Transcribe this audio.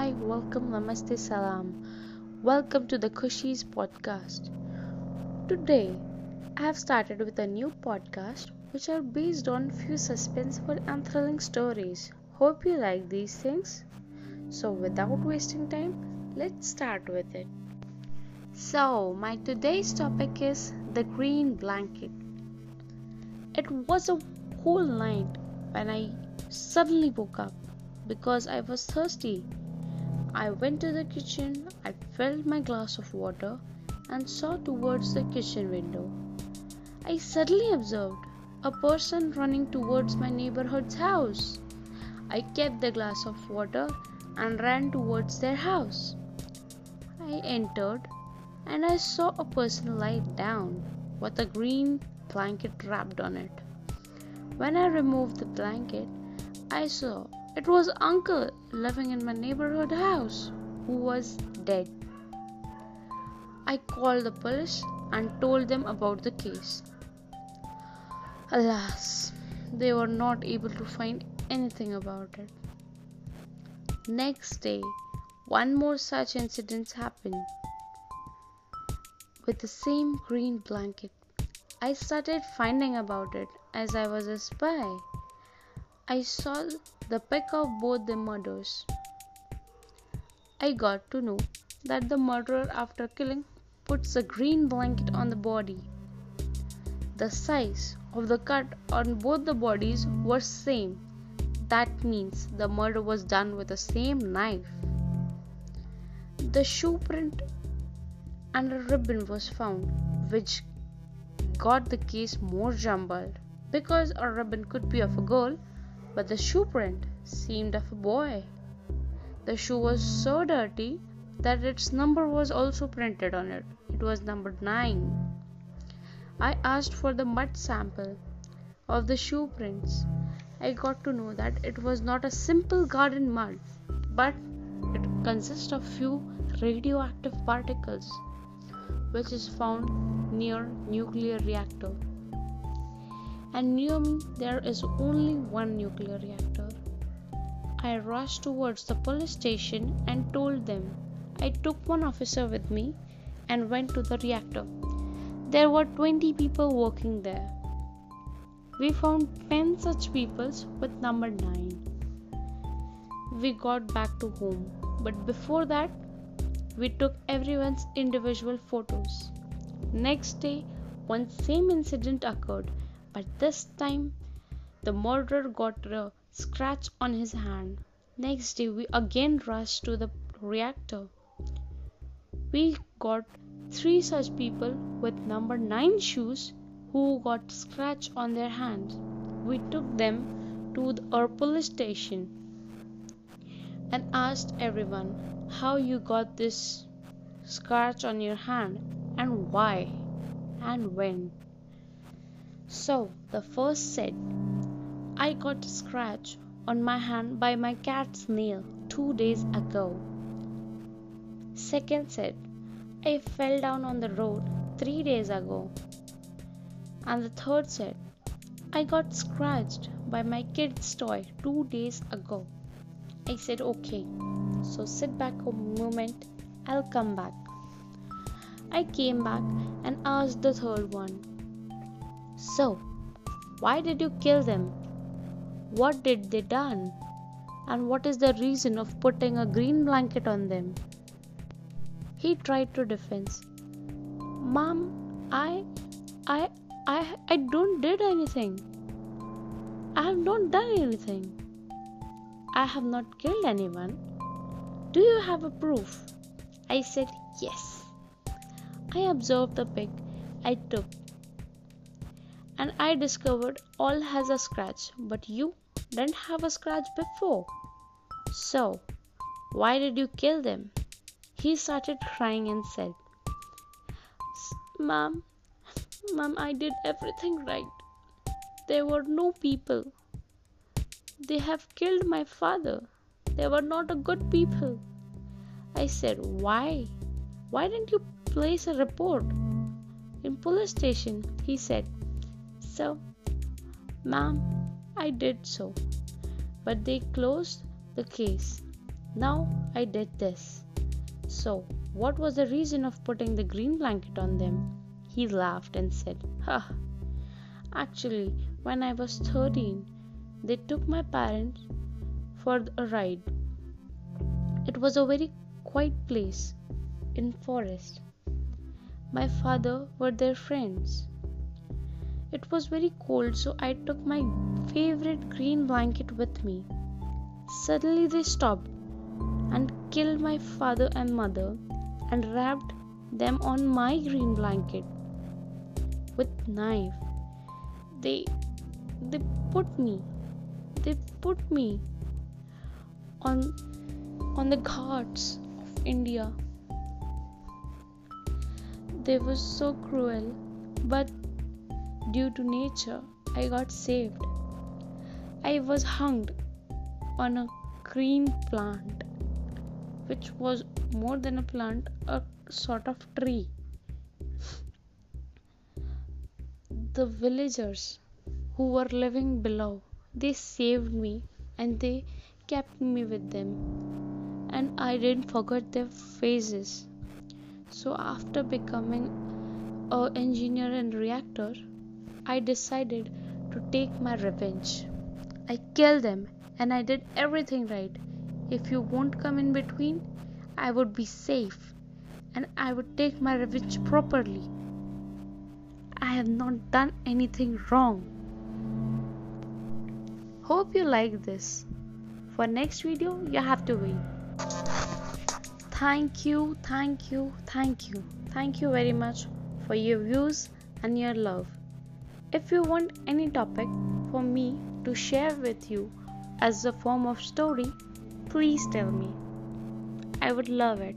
Hi, welcome, Namaste, Salam. Welcome to the Kushi's podcast. Today, I have started with a new podcast which are based on few suspenseful and thrilling stories. Hope you like these things. So, without wasting time, let's start with it. So, my today's topic is the green blanket. It was a whole night when I suddenly woke up because I was thirsty. I went to the kitchen, I filled my glass of water, and saw towards the kitchen window. I suddenly observed a person running towards my neighborhood's house. I kept the glass of water and ran towards their house. I entered and I saw a person lie down with a green blanket wrapped on it. When I removed the blanket, I saw it was uncle living in my neighborhood house who was dead. I called the police and told them about the case. Alas, they were not able to find anything about it. Next day, one more such incident happened with the same green blanket. I started finding about it as I was a spy. I saw the pic of both the murders. I got to know that the murderer, after killing, puts a green blanket on the body. The size of the cut on both the bodies was same. That means the murder was done with the same knife. The shoe print and a ribbon was found, which got the case more jumbled because a ribbon could be of a girl but the shoe print seemed of a boy. The shoe was so dirty that its number was also printed on it. It was number 9. I asked for the mud sample of the shoe prints. I got to know that it was not a simple garden mud, but it consists of few radioactive particles which is found near nuclear reactor and near me there is only one nuclear reactor. I rushed towards the police station and told them I took one officer with me and went to the reactor. There were 20 people working there. We found 10 such people with number 9. We got back to home, but before that, we took everyone's individual photos. Next day, one same incident occurred but this time the murderer got a scratch on his hand. Next day, we again rushed to the reactor. We got three such people with number 9 shoes who got scratch on their hands. We took them to the, our police station and asked everyone how you got this scratch on your hand and why and when. So the first said, I got a scratch on my hand by my cat's nail two days ago. Second said, I fell down on the road three days ago. And the third said, I got scratched by my kid's toy two days ago. I said, okay, so sit back a moment, I'll come back. I came back and asked the third one, so, why did you kill them? What did they done? And what is the reason of putting a green blanket on them? He tried to defend. Mom, I I I I don't did anything. I have not done anything. I have not killed anyone. Do you have a proof? I said yes. I observed the pig I took and I discovered all has a scratch, but you didn't have a scratch before. So, why did you kill them? He started crying and said, Mom, Mom, I did everything right. There were no people. They have killed my father. They were not a good people. I said, Why? Why didn't you place a report? In police station, he said, so, ma'am, I did so. But they closed the case. Now I did this. So, what was the reason of putting the green blanket on them? He laughed and said, Ha! Actually, when I was 13, they took my parents for a ride. It was a very quiet place in forest. My father were their friends. It was very cold, so I took my favorite green blanket with me. Suddenly they stopped and killed my father and mother and wrapped them on my green blanket with knife. They they put me they put me on on the ghats of India. They were so cruel, but due to nature, I got saved. I was hung on a green plant, which was more than a plant, a sort of tree. The villagers who were living below, they saved me and they kept me with them and I didn't forget their faces. So after becoming an engineer and reactor, I decided to take my revenge. I killed them and I did everything right. If you won't come in between, I would be safe and I would take my revenge properly. I have not done anything wrong. Hope you like this. For next video, you have to wait. Thank you, thank you, thank you. Thank you very much for your views and your love. If you want any topic for me to share with you as a form of story, please tell me. I would love it.